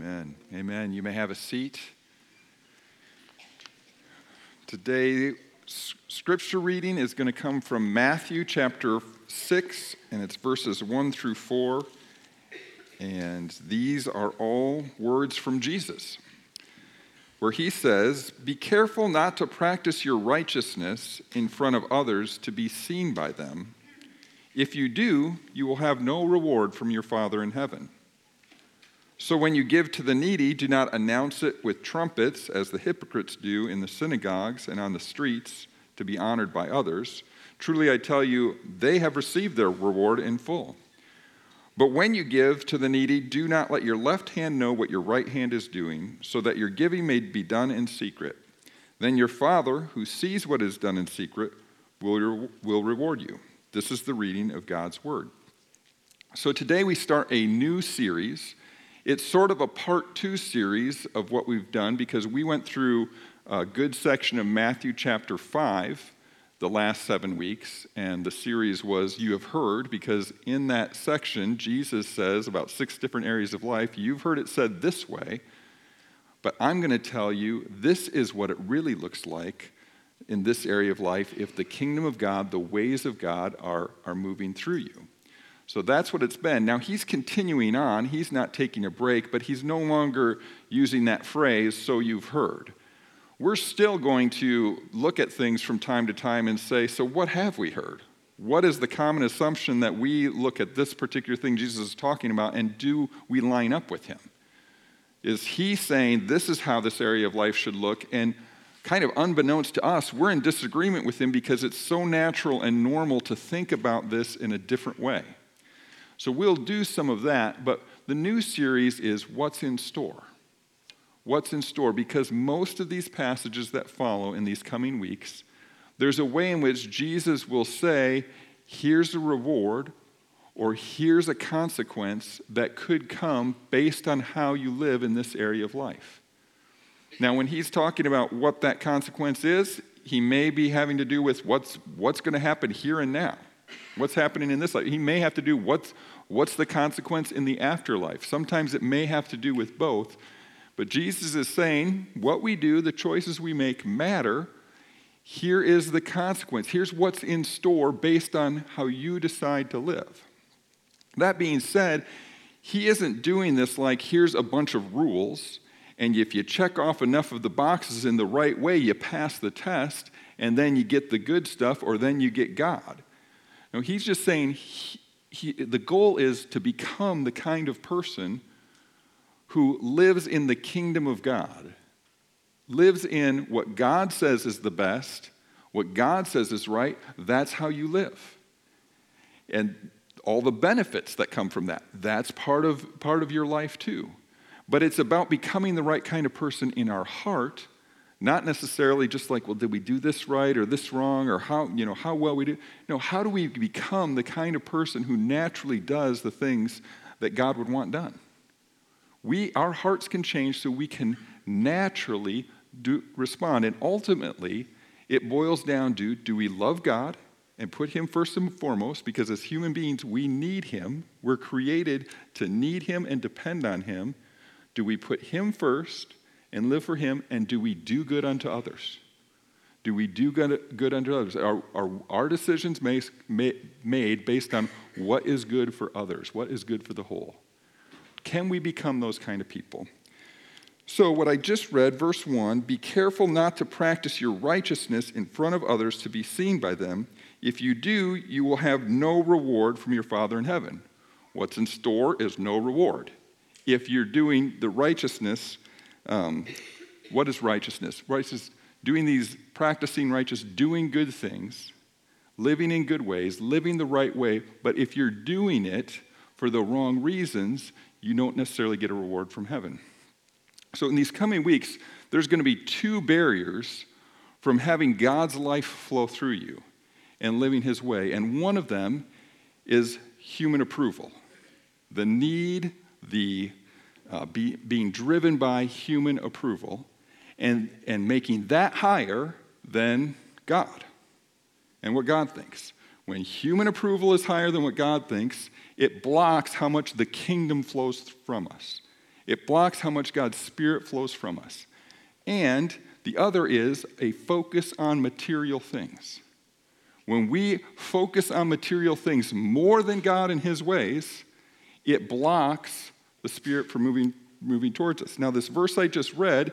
Amen. Amen. You may have a seat. Today, scripture reading is going to come from Matthew chapter 6, and it's verses 1 through 4. And these are all words from Jesus, where he says, Be careful not to practice your righteousness in front of others to be seen by them. If you do, you will have no reward from your Father in heaven. So when you give to the needy, do not announce it with trumpets, as the hypocrites do in the synagogues and on the streets, to be honored by others. Truly I tell you, they have received their reward in full. But when you give to the needy, do not let your left hand know what your right hand is doing, so that your giving may be done in secret. Then your Father, who sees what is done in secret, will, will reward you. This is the reading of God's Word. So today we start a new series it's sort of a part two series of what we've done because we went through a good section of Matthew chapter 5 the last seven weeks, and the series was You Have Heard, because in that section, Jesus says about six different areas of life, You've heard it said this way, but I'm going to tell you this is what it really looks like in this area of life if the kingdom of God, the ways of God are, are moving through you. So that's what it's been. Now he's continuing on. He's not taking a break, but he's no longer using that phrase, so you've heard. We're still going to look at things from time to time and say, so what have we heard? What is the common assumption that we look at this particular thing Jesus is talking about and do we line up with him? Is he saying this is how this area of life should look? And kind of unbeknownst to us, we're in disagreement with him because it's so natural and normal to think about this in a different way. So we'll do some of that, but the new series is What's in Store? What's in store? Because most of these passages that follow in these coming weeks, there's a way in which Jesus will say, Here's a reward, or here's a consequence that could come based on how you live in this area of life. Now, when he's talking about what that consequence is, he may be having to do with what's, what's going to happen here and now. What's happening in this life? He may have to do what's, what's the consequence in the afterlife. Sometimes it may have to do with both. But Jesus is saying what we do, the choices we make matter. Here is the consequence. Here's what's in store based on how you decide to live. That being said, he isn't doing this like here's a bunch of rules, and if you check off enough of the boxes in the right way, you pass the test, and then you get the good stuff, or then you get God. No, he's just saying he, he, the goal is to become the kind of person who lives in the kingdom of God, lives in what God says is the best, what God says is right. That's how you live. And all the benefits that come from that, that's part of, part of your life too. But it's about becoming the right kind of person in our heart not necessarily just like, well, did we do this right or this wrong or how, you know, how well we do. No, how do we become the kind of person who naturally does the things that God would want done? We, our hearts can change so we can naturally do, respond. And ultimately, it boils down to do we love God and put Him first and foremost? Because as human beings, we need Him. We're created to need Him and depend on Him. Do we put Him first? And live for Him? And do we do good unto others? Do we do good, unto others? Are, are our decisions made, made based on what is good for others? What is good for the whole? Can we become those kind of people? So, what I just read, verse 1 be careful not to practice your righteousness in front of others to be seen by them. If you do, you will have no reward from your Father in heaven. What's in store is no reward. If you're doing the righteousness um, what is righteousness? Righteousness, doing these, practicing righteous, doing good things, living in good ways, living the right way. But if you're doing it for the wrong reasons, you don't necessarily get a reward from heaven. So, in these coming weeks, there's going to be two barriers from having God's life flow through you and living His way. And one of them is human approval the need, the uh, be, being driven by human approval and, and making that higher than God and what God thinks. When human approval is higher than what God thinks, it blocks how much the kingdom flows from us. It blocks how much God's Spirit flows from us. And the other is a focus on material things. When we focus on material things more than God and His ways, it blocks the Spirit from moving, moving towards us. Now, this verse I just read,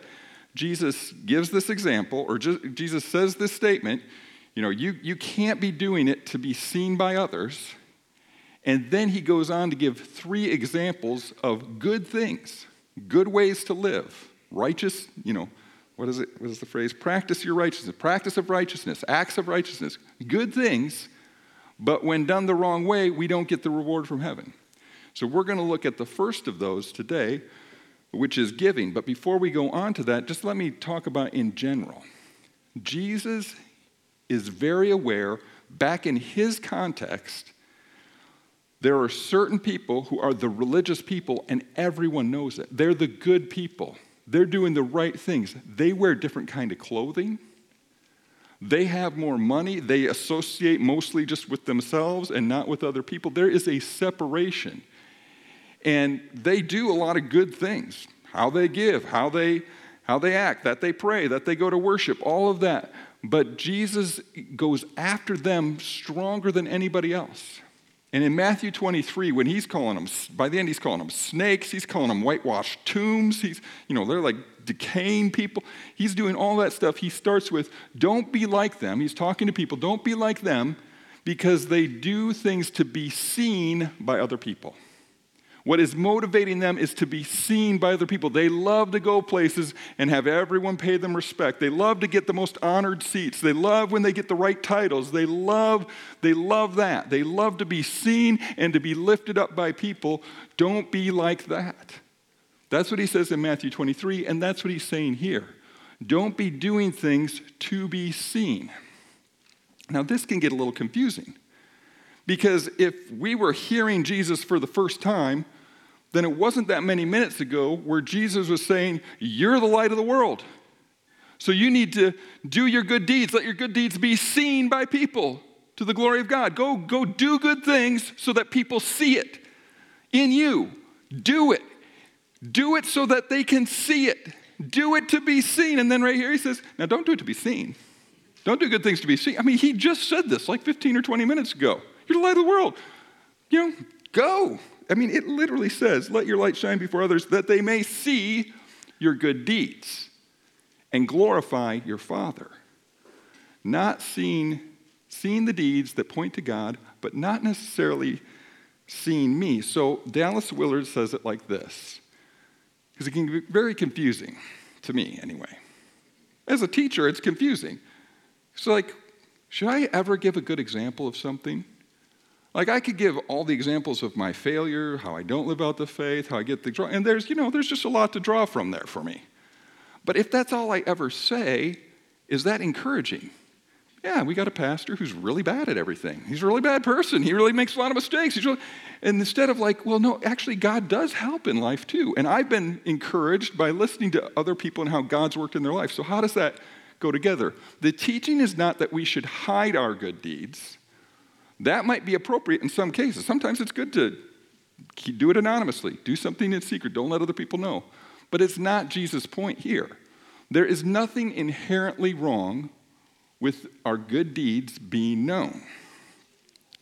Jesus gives this example, or Jesus says this statement you know, you, you can't be doing it to be seen by others. And then he goes on to give three examples of good things, good ways to live, righteous, you know, what is it? What is the phrase? Practice your righteousness, practice of righteousness, acts of righteousness, good things, but when done the wrong way, we don't get the reward from heaven. So we're going to look at the first of those today, which is giving. But before we go on to that, just let me talk about in general. Jesus is very aware, back in his context, there are certain people who are the religious people, and everyone knows it. They're the good people. They're doing the right things. They wear different kind of clothing. They have more money. They associate mostly just with themselves and not with other people. There is a separation. And they do a lot of good things. How they give, how they how they act, that they pray, that they go to worship, all of that. But Jesus goes after them stronger than anybody else. And in Matthew 23, when he's calling them, by the end, he's calling them snakes, he's calling them whitewashed tombs, he's, you know, they're like decaying people. He's doing all that stuff. He starts with, don't be like them. He's talking to people, don't be like them because they do things to be seen by other people. What is motivating them is to be seen by other people. They love to go places and have everyone pay them respect. They love to get the most honored seats. They love when they get the right titles. They love they love that. They love to be seen and to be lifted up by people. Don't be like that. That's what he says in Matthew 23 and that's what he's saying here. Don't be doing things to be seen. Now this can get a little confusing. Because if we were hearing Jesus for the first time, then it wasn't that many minutes ago where Jesus was saying, You're the light of the world. So you need to do your good deeds. Let your good deeds be seen by people to the glory of God. Go, go do good things so that people see it in you. Do it. Do it so that they can see it. Do it to be seen. And then right here he says, Now don't do it to be seen. Don't do good things to be seen. I mean, he just said this like 15 or 20 minutes ago. You're the light of the world. You know, go. I mean, it literally says, let your light shine before others that they may see your good deeds and glorify your Father. Not seeing, seeing the deeds that point to God, but not necessarily seeing me. So Dallas Willard says it like this, because it can be very confusing to me anyway. As a teacher, it's confusing. It's like, should I ever give a good example of something? Like I could give all the examples of my failure, how I don't live out the faith, how I get the draw, and there's, you know, there's just a lot to draw from there for me. But if that's all I ever say, is that encouraging? Yeah, we got a pastor who's really bad at everything. He's a really bad person. He really makes a lot of mistakes. Really... and instead of like, well, no, actually, God does help in life too. And I've been encouraged by listening to other people and how God's worked in their life. So, how does that go together? The teaching is not that we should hide our good deeds, that might be appropriate in some cases. Sometimes it's good to do it anonymously, do something in secret, don't let other people know. But it's not Jesus' point here. There is nothing inherently wrong with our good deeds being known.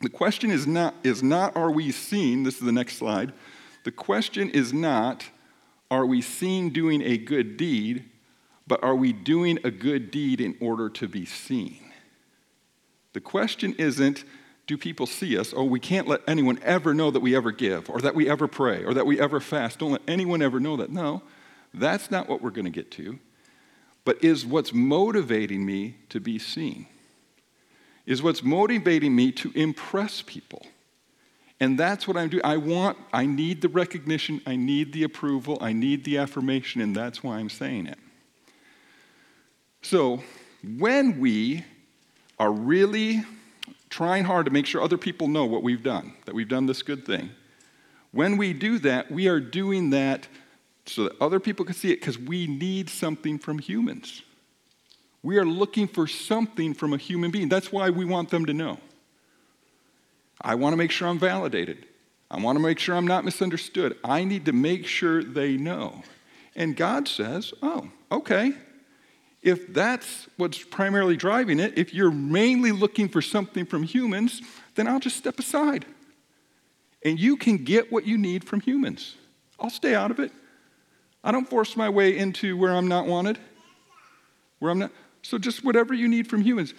The question is not, is not are we seen, this is the next slide. The question is not are we seen doing a good deed, but are we doing a good deed in order to be seen? The question isn't do people see us? Oh, we can't let anyone ever know that we ever give, or that we ever pray, or that we ever fast. Don't let anyone ever know that. No, that's not what we're going to get to. But is what's motivating me to be seen? Is what's motivating me to impress people? And that's what I'm doing. I want, I need the recognition, I need the approval, I need the affirmation, and that's why I'm saying it. So, when we are really trying hard to make sure other people know what we've done, that we've done this good thing. When we do that, we are doing that so that other people can see it because we need something from humans. We are looking for something from a human being. That's why we want them to know. I want to make sure I'm validated. I want to make sure I'm not misunderstood. I need to make sure they know. And God says, oh, okay. If that's what's primarily driving it, if you're mainly looking for something from humans, then I'll just step aside. And you can get what you need from humans. I'll stay out of it. I don't force my way into where I'm not wanted, where I'm not. So just whatever you need from humans.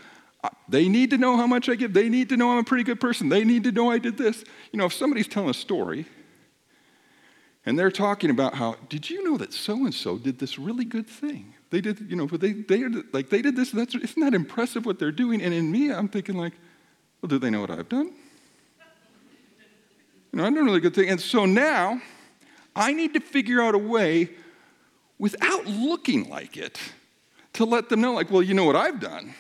They need to know how much I give. They need to know I'm a pretty good person. They need to know I did this. You know, if somebody's telling a story and they're talking about how, did you know that so and so did this really good thing? They did, you know, but they, they, like, they did this, that's, isn't that impressive what they're doing? And in me, I'm thinking, like, well, do they know what I've done? You know, I've done a really good thing. And so now, I need to figure out a way without looking like it to let them know, like, well, you know what I've done.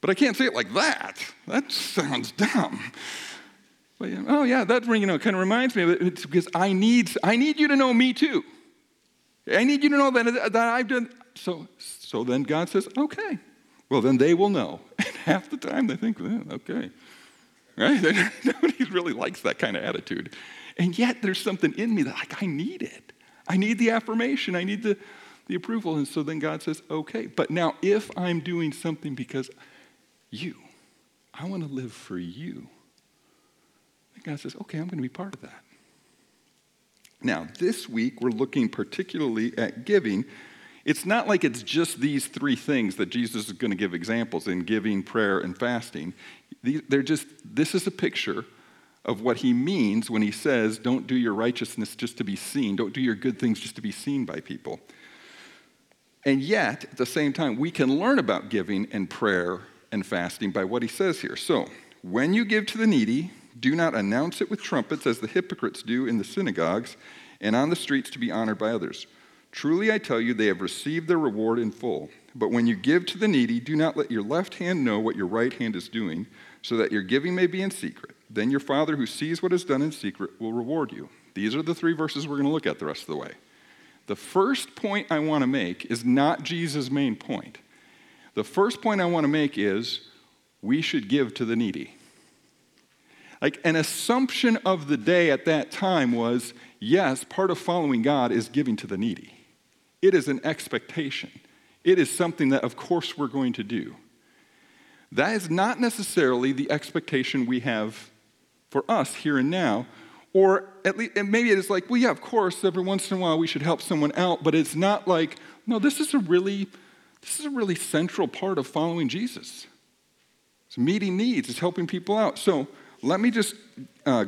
But I can't say it like that. That sounds dumb. But, oh, yeah, that you know, kind of reminds me of it. It's because I need, I need you to know me too. I need you to know that, that I've done. So, so then God says, okay. Well, then they will know. And half the time they think, okay. Right? Nobody really likes that kind of attitude. And yet there's something in me that, like, I need it. I need the affirmation. I need the, the approval. And so then God says, okay. But now, if I'm doing something because you. I want to live for you. God says, okay, I'm going to be part of that. Now, this week we're looking particularly at giving. It's not like it's just these three things that Jesus is going to give examples in giving, prayer, and fasting. They're just, this is a picture of what he means when he says, don't do your righteousness just to be seen, don't do your good things just to be seen by people. And yet, at the same time, we can learn about giving and prayer and fasting by what he says here. So, when you give to the needy, do not announce it with trumpets as the hypocrites do in the synagogues and on the streets to be honored by others. Truly, I tell you, they have received their reward in full. But when you give to the needy, do not let your left hand know what your right hand is doing, so that your giving may be in secret. Then your Father who sees what is done in secret will reward you. These are the three verses we're going to look at the rest of the way. The first point I want to make is not Jesus' main point. The first point I want to make is we should give to the needy. Like an assumption of the day at that time was yes, part of following God is giving to the needy. It is an expectation, it is something that, of course, we're going to do. That is not necessarily the expectation we have for us here and now. Or at least, maybe it is like, well, yeah, of course, every once in a while we should help someone out, but it's not like, no, this is a really this is a really central part of following Jesus. It's meeting needs, it's helping people out. So let me just uh,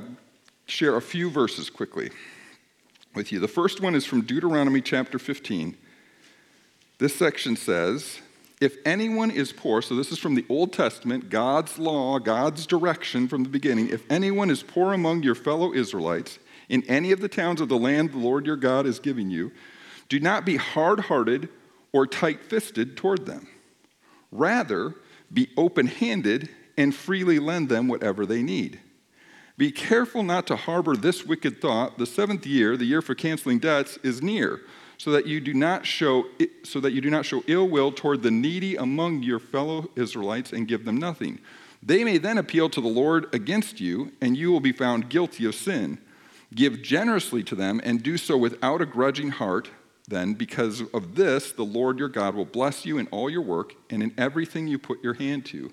share a few verses quickly with you. The first one is from Deuteronomy chapter 15. This section says, If anyone is poor, so this is from the Old Testament, God's law, God's direction from the beginning. If anyone is poor among your fellow Israelites in any of the towns of the land the Lord your God is giving you, do not be hard hearted or tight fisted toward them. Rather, be open handed and freely lend them whatever they need. Be careful not to harbor this wicked thought. The seventh year, the year for canceling debts, is near, so that you do not show so that you do not show ill will toward the needy among your fellow Israelites and give them nothing. They may then appeal to the Lord against you, and you will be found guilty of sin. Give generously to them, and do so without a grudging heart then, because of this, the Lord your God will bless you in all your work and in everything you put your hand to.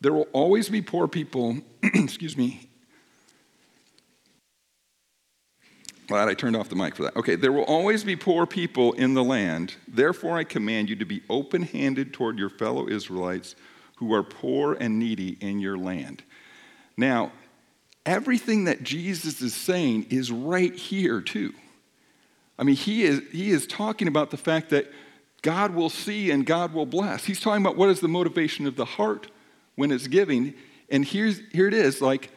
There will always be poor people, excuse me. Glad I turned off the mic for that. Okay, there will always be poor people in the land. Therefore, I command you to be open handed toward your fellow Israelites who are poor and needy in your land. Now, everything that Jesus is saying is right here, too. I mean, he is, he is talking about the fact that God will see and God will bless. He's talking about what is the motivation of the heart when it's giving. And here's, here it is like,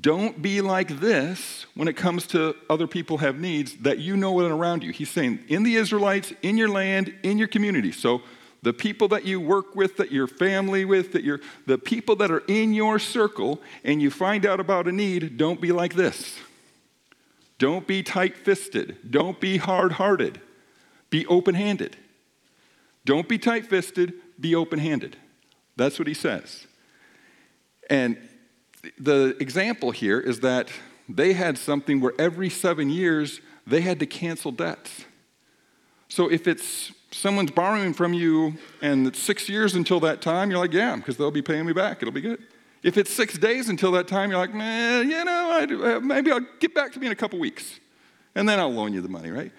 don't be like this when it comes to other people have needs that you know what around you. He's saying, in the Israelites, in your land, in your community. So the people that you work with, that your family with, that you're the people that are in your circle, and you find out about a need, don't be like this. Don't be tight fisted. Don't be hard hearted. Be open handed. Don't be tight fisted. Be open handed. That's what he says. And the example here is that they had something where every seven years they had to cancel debts. So if it's someone's borrowing from you and it's six years until that time, you're like, yeah, because they'll be paying me back. It'll be good. If it's six days until that time, you're like, man, you know, I, uh, maybe I'll get back to me in a couple weeks, and then I'll loan you the money, right?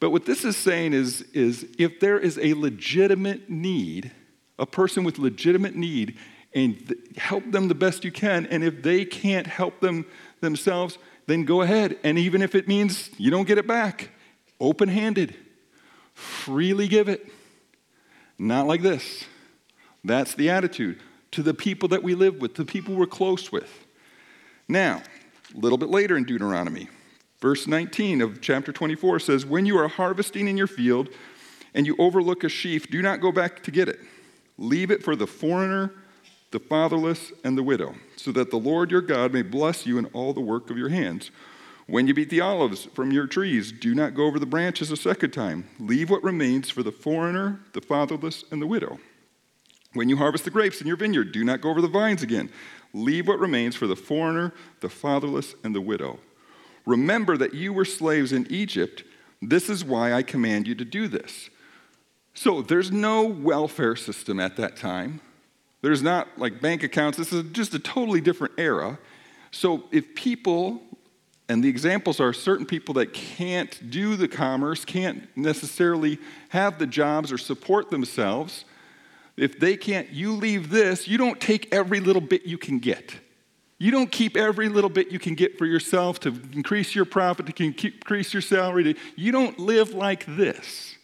But what this is saying is, is if there is a legitimate need, a person with legitimate need, and help them the best you can, and if they can't help them themselves, then go ahead. And even if it means you don't get it back, open handed, freely give it. Not like this. That's the attitude to the people that we live with, the people we're close with. Now, a little bit later in Deuteronomy, verse 19 of chapter 24 says, When you are harvesting in your field and you overlook a sheaf, do not go back to get it. Leave it for the foreigner, the fatherless, and the widow, so that the Lord your God may bless you in all the work of your hands. When you beat the olives from your trees, do not go over the branches a second time. Leave what remains for the foreigner, the fatherless, and the widow. When you harvest the grapes in your vineyard, do not go over the vines again. Leave what remains for the foreigner, the fatherless, and the widow. Remember that you were slaves in Egypt. This is why I command you to do this. So there's no welfare system at that time. There's not like bank accounts. This is just a totally different era. So if people, and the examples are certain people that can't do the commerce, can't necessarily have the jobs or support themselves, if they can't, you leave this, you don't take every little bit you can get. You don't keep every little bit you can get for yourself to increase your profit, to increase your salary. To, you don't live like this.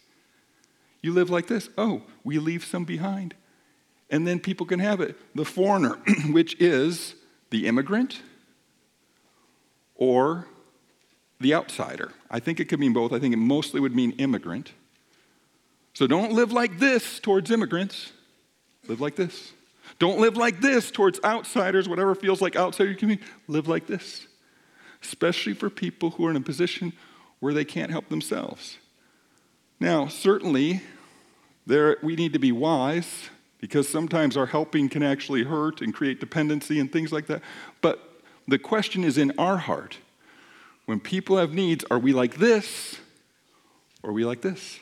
You live like this. Oh, we leave some behind. And then people can have it. The foreigner, which is the immigrant or the outsider. I think it could mean both. I think it mostly would mean immigrant. So don't live like this towards immigrants. Live like this. Don't live like this towards outsiders, whatever feels like outsider you can be. Live like this, especially for people who are in a position where they can't help themselves. Now, certainly, there, we need to be wise because sometimes our helping can actually hurt and create dependency and things like that. But the question is in our heart. When people have needs, are we like this or are we like this?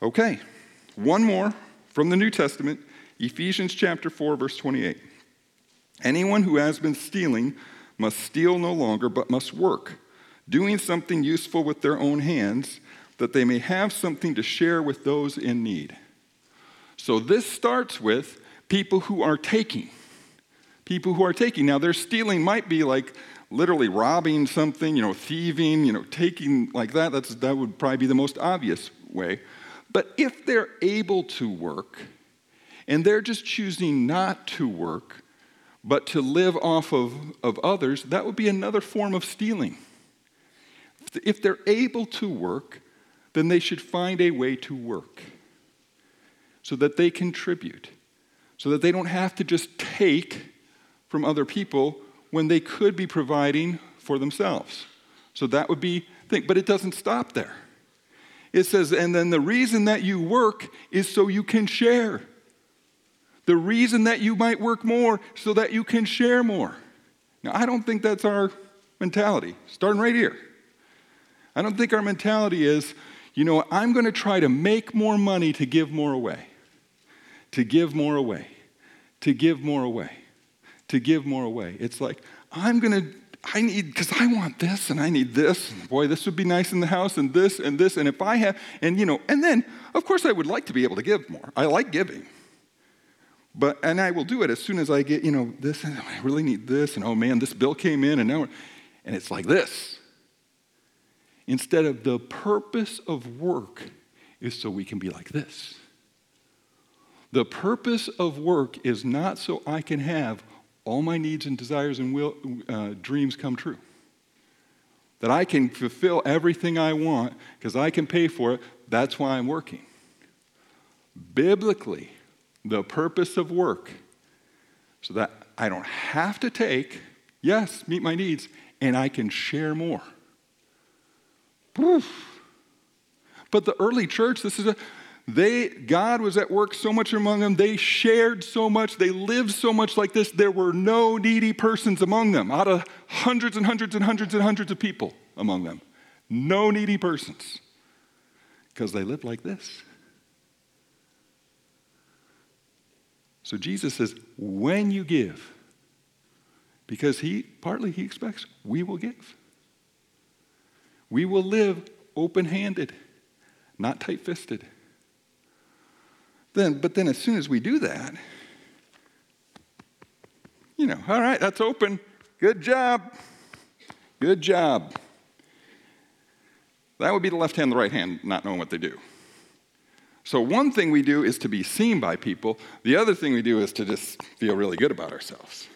Okay, one more from the New Testament, Ephesians chapter 4, verse 28. Anyone who has been stealing must steal no longer, but must work, doing something useful with their own hands, that they may have something to share with those in need. So this starts with people who are taking. People who are taking. Now, their stealing might be like literally robbing something, you know, thieving, you know, taking like that. That's, that would probably be the most obvious way. But if they're able to work and they're just choosing not to work, but to live off of, of others, that would be another form of stealing. If they're able to work, then they should find a way to work so that they contribute, so that they don't have to just take from other people when they could be providing for themselves. So that would be thing, but it doesn't stop there. It says, and then the reason that you work is so you can share. The reason that you might work more so that you can share more. Now, I don't think that's our mentality, starting right here. I don't think our mentality is, you know, I'm going to try to make more money to give more away, to give more away, to give more away, to give more away. It's like, I'm going to I need, because I want this and I need this. And boy, this would be nice in the house and this and this. And if I have, and you know, and then, of course, I would like to be able to give more. I like giving. But, and I will do it as soon as I get, you know, this, and I really need this. And oh man, this bill came in and now, and it's like this. Instead of the purpose of work is so we can be like this. The purpose of work is not so I can have all my needs and desires and will, uh, dreams come true. That I can fulfill everything I want because I can pay for it. That's why I'm working. Biblically, the purpose of work so that I don't have to take, yes, meet my needs, and I can share more. But the early church, this is a, They, God was at work so much among them. They shared so much. They lived so much like this. There were no needy persons among them, out of hundreds and hundreds and hundreds and hundreds of people among them. No needy persons. Because they lived like this. So Jesus says, when you give, because he partly he expects we will give. We will live open handed, not tight fisted. Then, but then as soon as we do that, you know, all right, that's open. Good job. Good job. That would be the left hand, the right hand, not knowing what they do. So, one thing we do is to be seen by people, the other thing we do is to just feel really good about ourselves.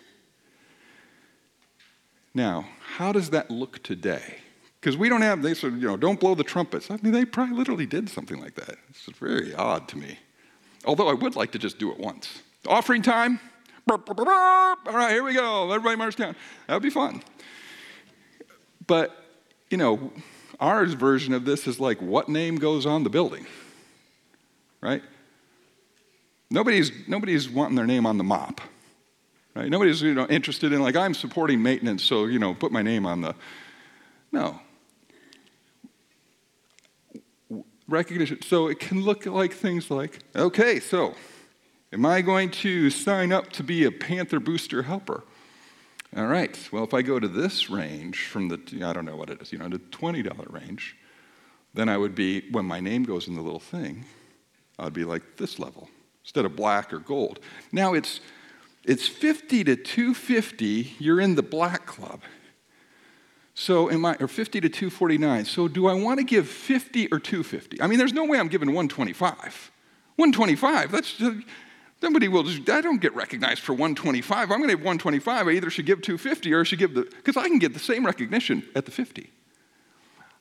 Now, how does that look today? Because we don't have, they said, you know, don't blow the trumpets. I mean, they probably literally did something like that. It's very odd to me. Although I would like to just do it once. Offering time. All right, here we go. Everybody march down. That would be fun. But, you know, our version of this is like what name goes on the building, right? Nobody's, nobody's wanting their name on the mop, right? Nobody's you know, interested in, like, I'm supporting maintenance, so, you know, put my name on the. No. Recognition. So it can look like things like, okay, so am I going to sign up to be a Panther booster helper? All right. Well, if I go to this range from the, I don't know what it is, you know, the $20 range, then I would be, when my name goes in the little thing, I'd be like this level instead of black or gold. Now it's, it's 50 to 250, you're in the black club. So am I, or 50 to 249. So do I want to give 50 or 250? I mean, there's no way I'm giving 125. 125, that's, Somebody will just, I don't get recognized for 125. I'm going to have 125. I either should give 250 or I should give the, because I can get the same recognition at the 50.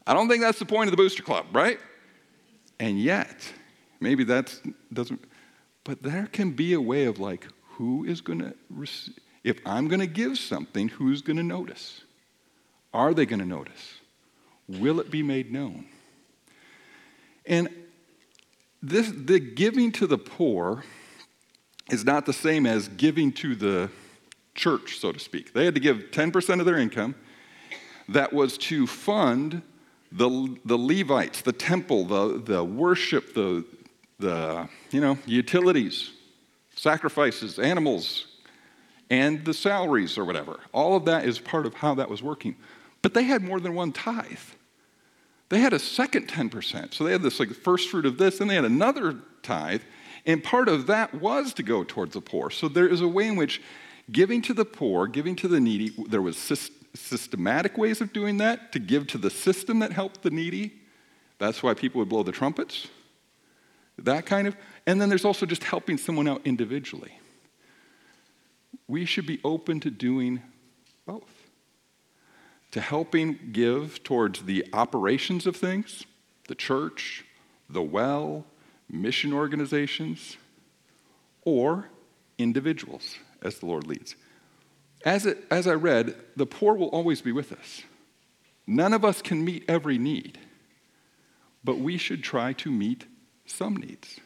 I don't think that's the point of the booster club, right? And yet, maybe that doesn't, but there can be a way of like, who is going to if I'm going to give something, who's going to notice? Are they going to notice? Will it be made known? And this, the giving to the poor, is not the same as giving to the church, so to speak. They had to give 10% of their income. That was to fund the, the Levites, the temple, the, the worship, the, the you know, utilities, sacrifices, animals, and the salaries or whatever. All of that is part of how that was working. But they had more than one tithe. They had a second 10%. So they had this like first fruit of this, and they had another tithe, and part of that was to go towards the poor. So there is a way in which giving to the poor, giving to the needy, there was systematic ways of doing that to give to the system that helped the needy. That's why people would blow the trumpets. That kind of. And then there's also just helping someone out individually. We should be open to doing both. To helping give towards the operations of things, the church, the well, mission organizations, or individuals as the Lord leads. As, it, as I read, the poor will always be with us. None of us can meet every need, but we should try to meet some needs.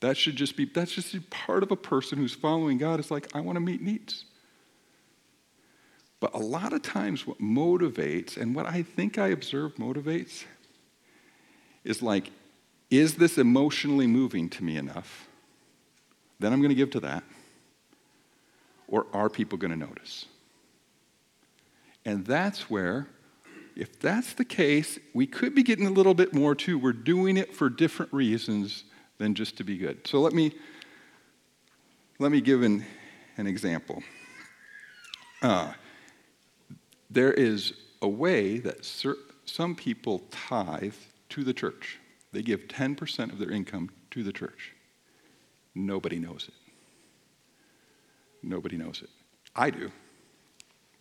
That should just be, that's just part of a person who's following God is like, I want to meet needs. But a lot of times, what motivates, and what I think I observe motivates, is like is this emotionally moving to me enough? Then I'm going to give to that. Or are people going to notice? And that's where, if that's the case, we could be getting a little bit more too. We're doing it for different reasons than just to be good. So let me, let me give an, an example. Uh, there is a way that some people tithe to the church. They give 10% of their income to the church. Nobody knows it. Nobody knows it. I do.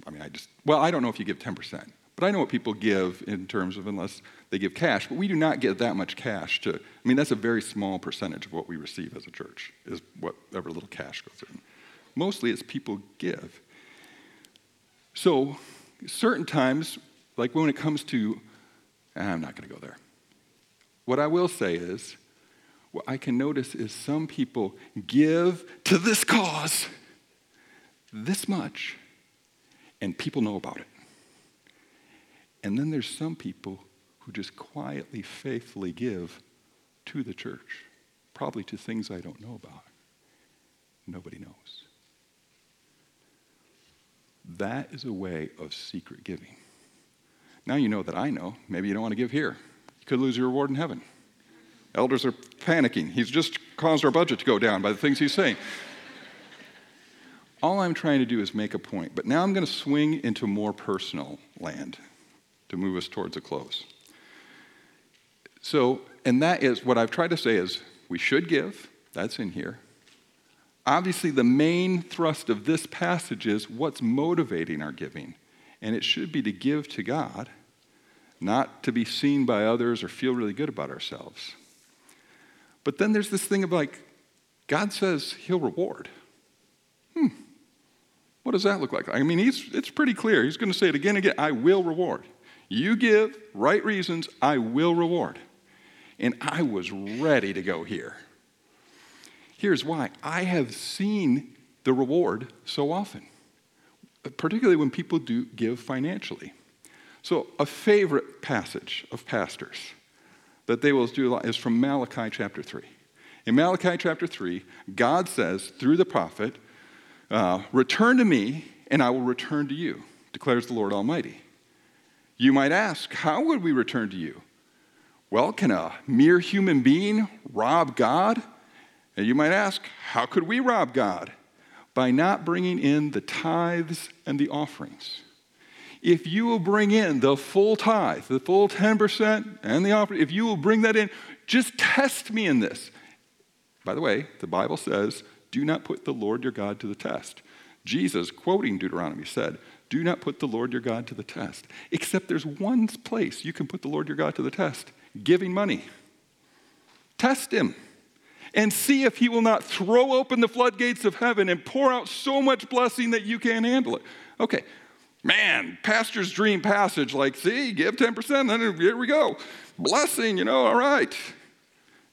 I mean, I just, well, I don't know if you give 10%, but I know what people give in terms of unless they give cash, but we do not get that much cash to, I mean, that's a very small percentage of what we receive as a church, is whatever little cash goes in. Mostly it's people give. So, certain times, like when it comes to, I'm not going to go there. What I will say is, what I can notice is some people give to this cause this much, and people know about it. And then there's some people who just quietly, faithfully give to the church, probably to things I don't know about. Nobody knows. That is a way of secret giving. Now you know that I know. Maybe you don't want to give here. You could lose your reward in heaven. Elders are panicking. He's just caused our budget to go down by the things he's saying. All I'm trying to do is make a point, but now I'm going to swing into more personal land to move us towards a close. So, and that is what I've tried to say is we should give, that's in here. Obviously, the main thrust of this passage is what's motivating our giving. And it should be to give to God, not to be seen by others or feel really good about ourselves. But then there's this thing of like, God says he'll reward. Hmm. What does that look like? I mean, he's, it's pretty clear. He's going to say it again and again I will reward. You give right reasons, I will reward. And I was ready to go here. Here's why I have seen the reward so often, particularly when people do give financially. So, a favorite passage of pastors that they will do is from Malachi chapter 3. In Malachi chapter 3, God says through the prophet, uh, Return to me, and I will return to you, declares the Lord Almighty. You might ask, How would we return to you? Well, can a mere human being rob God? And you might ask, how could we rob God? By not bringing in the tithes and the offerings. If you will bring in the full tithe, the full 10% and the offering, if you will bring that in, just test me in this. By the way, the Bible says, do not put the Lord your God to the test. Jesus, quoting Deuteronomy, said, Do not put the Lord your God to the test. Except there's one place you can put the Lord your God to the test giving money. Test him and see if he will not throw open the floodgates of heaven and pour out so much blessing that you can't handle it. Okay, man, pastor's dream passage like, see, give 10%, then here we go. Blessing, you know, all right.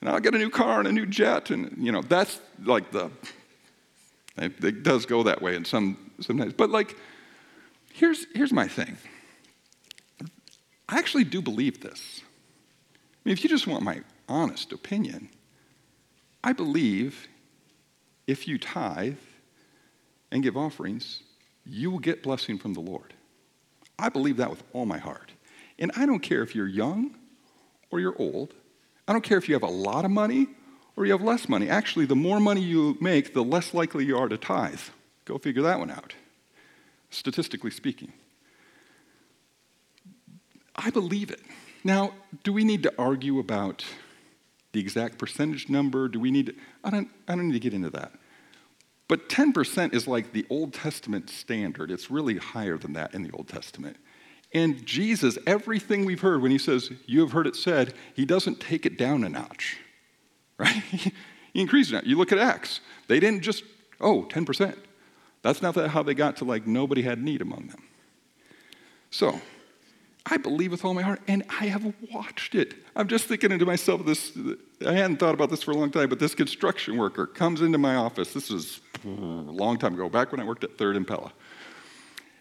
And I'll get a new car and a new jet. And, you know, that's like the, it, it does go that way in some, sometimes. But, like, here's, here's my thing I actually do believe this. I mean, if you just want my honest opinion, I believe if you tithe and give offerings, you will get blessing from the Lord. I believe that with all my heart. And I don't care if you're young or you're old. I don't care if you have a lot of money or you have less money. Actually, the more money you make, the less likely you are to tithe. Go figure that one out, statistically speaking. I believe it. Now, do we need to argue about the exact percentage number? Do we need to? I don't, I don't need to get into that. But 10% is like the Old Testament standard. It's really higher than that in the Old Testament. And Jesus, everything we've heard when he says, You have heard it said, he doesn't take it down a notch, right? he increases it. You look at Acts, they didn't just, oh, 10%. That's not how they got to like nobody had need among them. So, I believe with all my heart, and I have watched it. I'm just thinking to myself, this, I hadn't thought about this for a long time, but this construction worker comes into my office. This was a long time ago, back when I worked at Third and Pella.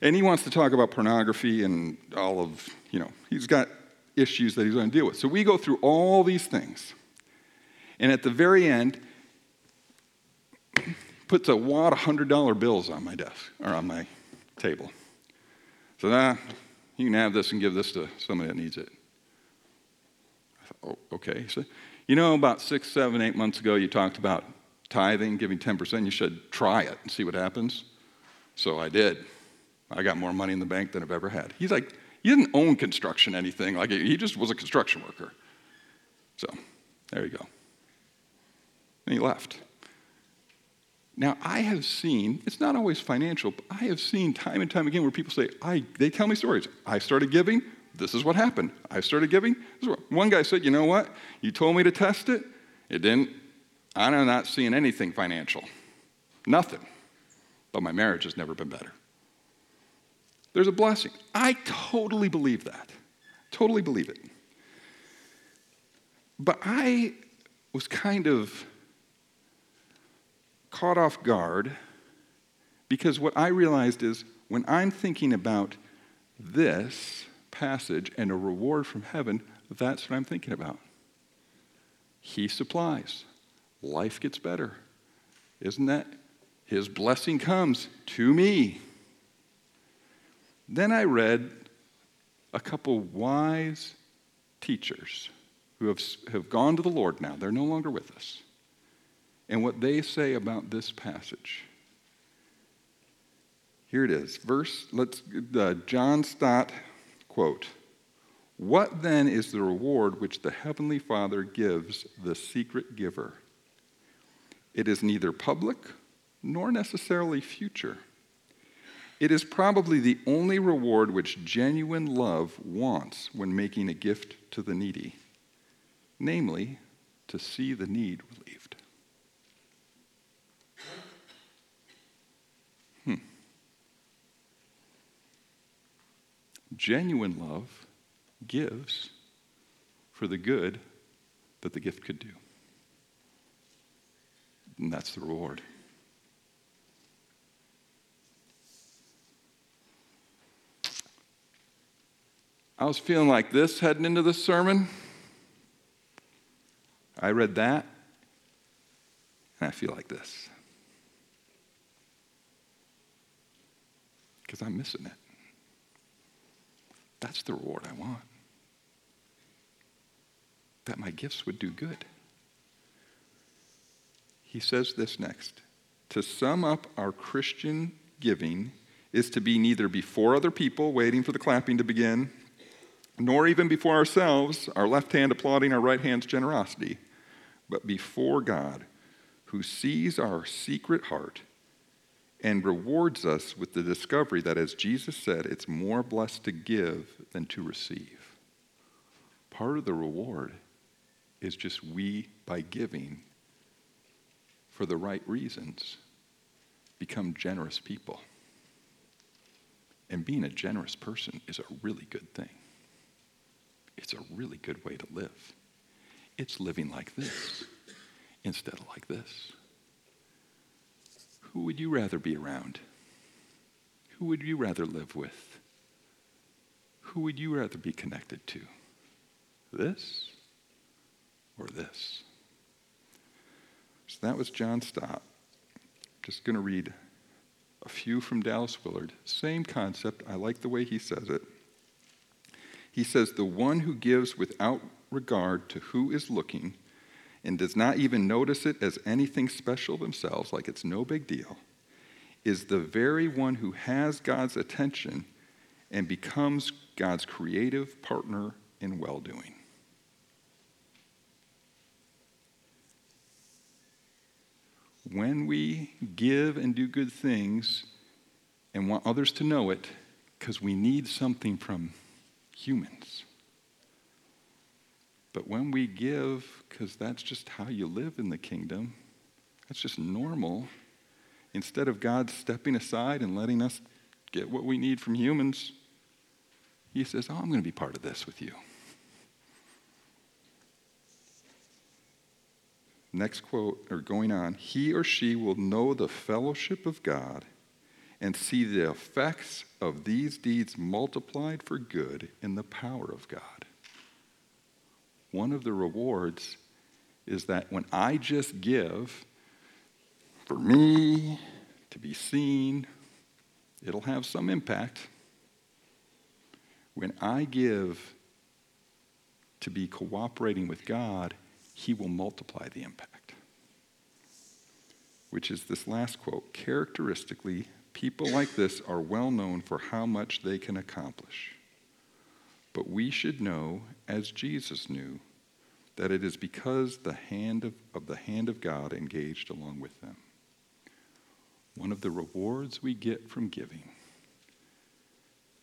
And he wants to talk about pornography and all of, you know, he's got issues that he's going to deal with. So we go through all these things. And at the very end, puts a wad of $100 bills on my desk, or on my table. So that, you can have this and give this to somebody that needs it. Thought, oh, okay. So, you know, about six, seven, eight months ago, you talked about tithing, giving 10%. You should try it and see what happens. So I did. I got more money in the bank than I've ever had. He's like, he didn't own construction anything. Like he just was a construction worker. So there you go. And he left. Now, I have seen, it's not always financial, but I have seen time and time again where people say, I, they tell me stories. I started giving, this is what happened. I started giving, one guy said, you know what? You told me to test it, it didn't. I'm not seeing anything financial. Nothing. But my marriage has never been better. There's a blessing. I totally believe that. Totally believe it. But I was kind of caught off guard because what I realized is when I'm thinking about this passage and a reward from heaven, that's what I'm thinking about. He supplies. Life gets better. Isn't that? His blessing comes to me. Then I read a couple wise teachers who have, have gone to the Lord now. They're no longer with us. And what they say about this passage. Here it is. Verse, let's, uh, John Stott quote. What then is the reward which the Heavenly Father gives the secret giver? It is neither public nor necessarily future. It is probably the only reward which genuine love wants when making a gift to the needy, namely, to see the need relieved. Hmm. Genuine love gives for the good that the gift could do. And that's the reward. I was feeling like this heading into the sermon. I read that, and I feel like this. Because I'm missing it. That's the reward I want. That my gifts would do good. He says this next To sum up our Christian giving is to be neither before other people, waiting for the clapping to begin, nor even before ourselves, our left hand applauding our right hand's generosity, but before God, who sees our secret heart and rewards us with the discovery that, as Jesus said, it's more blessed to give than to receive. Part of the reward is just we, by giving for the right reasons, become generous people. And being a generous person is a really good thing. It's a really good way to live. It's living like this instead of like this. Who would you rather be around? Who would you rather live with? Who would you rather be connected to? This or this? So that was John Stott. Just going to read a few from Dallas Willard. Same concept. I like the way he says it. He says, The one who gives without regard to who is looking and does not even notice it as anything special themselves, like it's no big deal, is the very one who has God's attention and becomes God's creative partner in well doing. When we give and do good things and want others to know it, because we need something from humans. But when we give, because that's just how you live in the kingdom, that's just normal, instead of God stepping aside and letting us get what we need from humans, He says, Oh, I'm going to be part of this with you. Next quote, or going on, he or she will know the fellowship of God and see the effects of these deeds multiplied for good in the power of God. One of the rewards is that when I just give for me to be seen, it'll have some impact. When I give to be cooperating with God, He will multiply the impact. Which is this last quote characteristically People like this are well known for how much they can accomplish. But we should know, as Jesus knew, that it is because the hand of, of the hand of God engaged along with them. One of the rewards we get from giving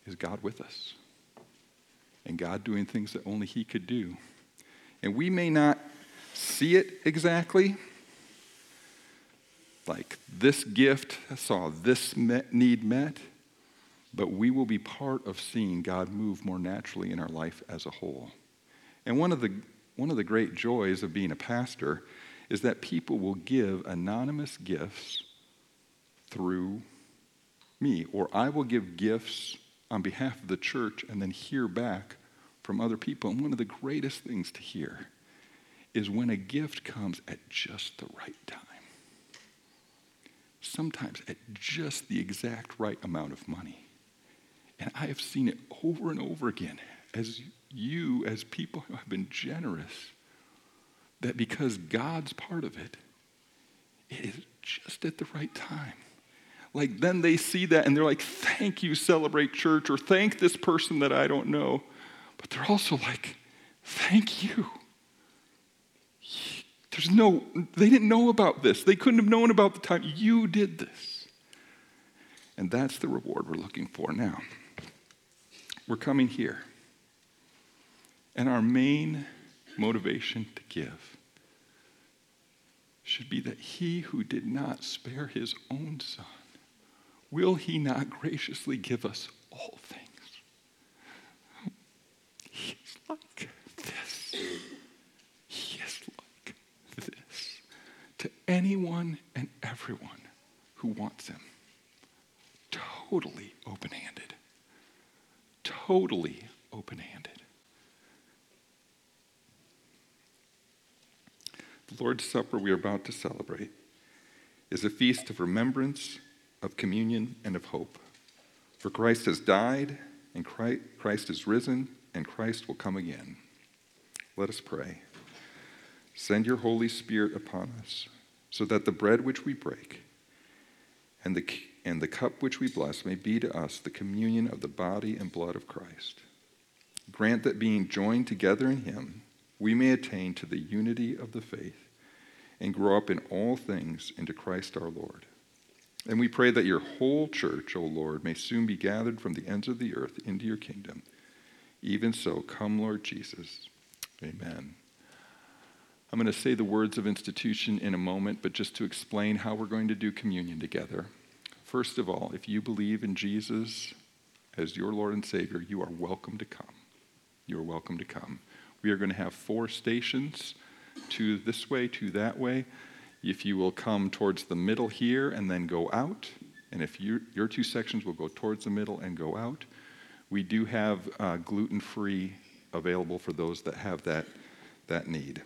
is God with us and God doing things that only He could do. And we may not see it exactly, like this gift saw this need met, but we will be part of seeing God move more naturally in our life as a whole. And one of the one of the great joys of being a pastor is that people will give anonymous gifts through me, or I will give gifts on behalf of the church and then hear back from other people. And one of the greatest things to hear is when a gift comes at just the right time. Sometimes at just the exact right amount of money. And I have seen it over and over again as you, as people who have been generous, that because God's part of it, it is just at the right time. Like then they see that and they're like, thank you, Celebrate Church, or thank this person that I don't know. But they're also like, thank you. There's no, they didn't know about this. They couldn't have known about the time. You did this. And that's the reward we're looking for now. We're coming here. And our main motivation to give should be that he who did not spare his own son, will he not graciously give us all things? He is like this. He is like this to anyone and everyone who wants him. Totally open handed. Totally open handed. The Lord's Supper we are about to celebrate is a feast of remembrance, of communion, and of hope. For Christ has died, and Christ is risen, and Christ will come again. Let us pray. Send your Holy Spirit upon us, so that the bread which we break and the, and the cup which we bless may be to us the communion of the body and blood of Christ. Grant that being joined together in him, we may attain to the unity of the faith and grow up in all things into Christ our Lord. And we pray that your whole church, O Lord, may soon be gathered from the ends of the earth into your kingdom. Even so, come, Lord Jesus. Amen. I'm going to say the words of institution in a moment, but just to explain how we're going to do communion together. First of all, if you believe in Jesus as your Lord and Savior, you are welcome to come. You are welcome to come. We are going to have four stations two this way, two that way. If you will come towards the middle here and then go out, and if you, your two sections will go towards the middle and go out, we do have uh, gluten free available for those that have that, that need.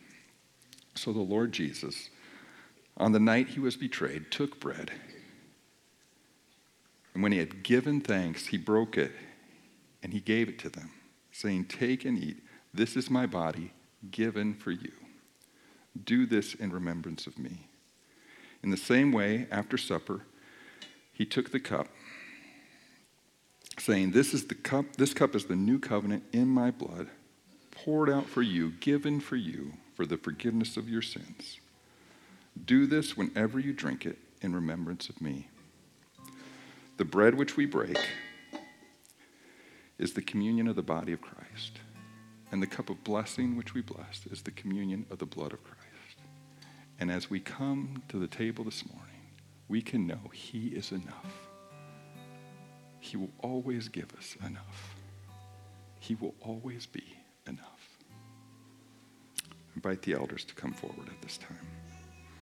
So the Lord Jesus, on the night he was betrayed, took bread. And when he had given thanks, he broke it and he gave it to them, saying, Take and eat. This is my body given for you. Do this in remembrance of me. In the same way, after supper, he took the cup, saying, This is the cup, this cup is the new covenant in my blood, poured out for you, given for you, for the forgiveness of your sins. Do this whenever you drink it in remembrance of me. The bread which we break is the communion of the body of Christ. And the cup of blessing which we bless is the communion of the blood of Christ. And as we come to the table this morning, we can know He is enough. He will always give us enough. He will always be enough. Invite the elders to come forward at this time.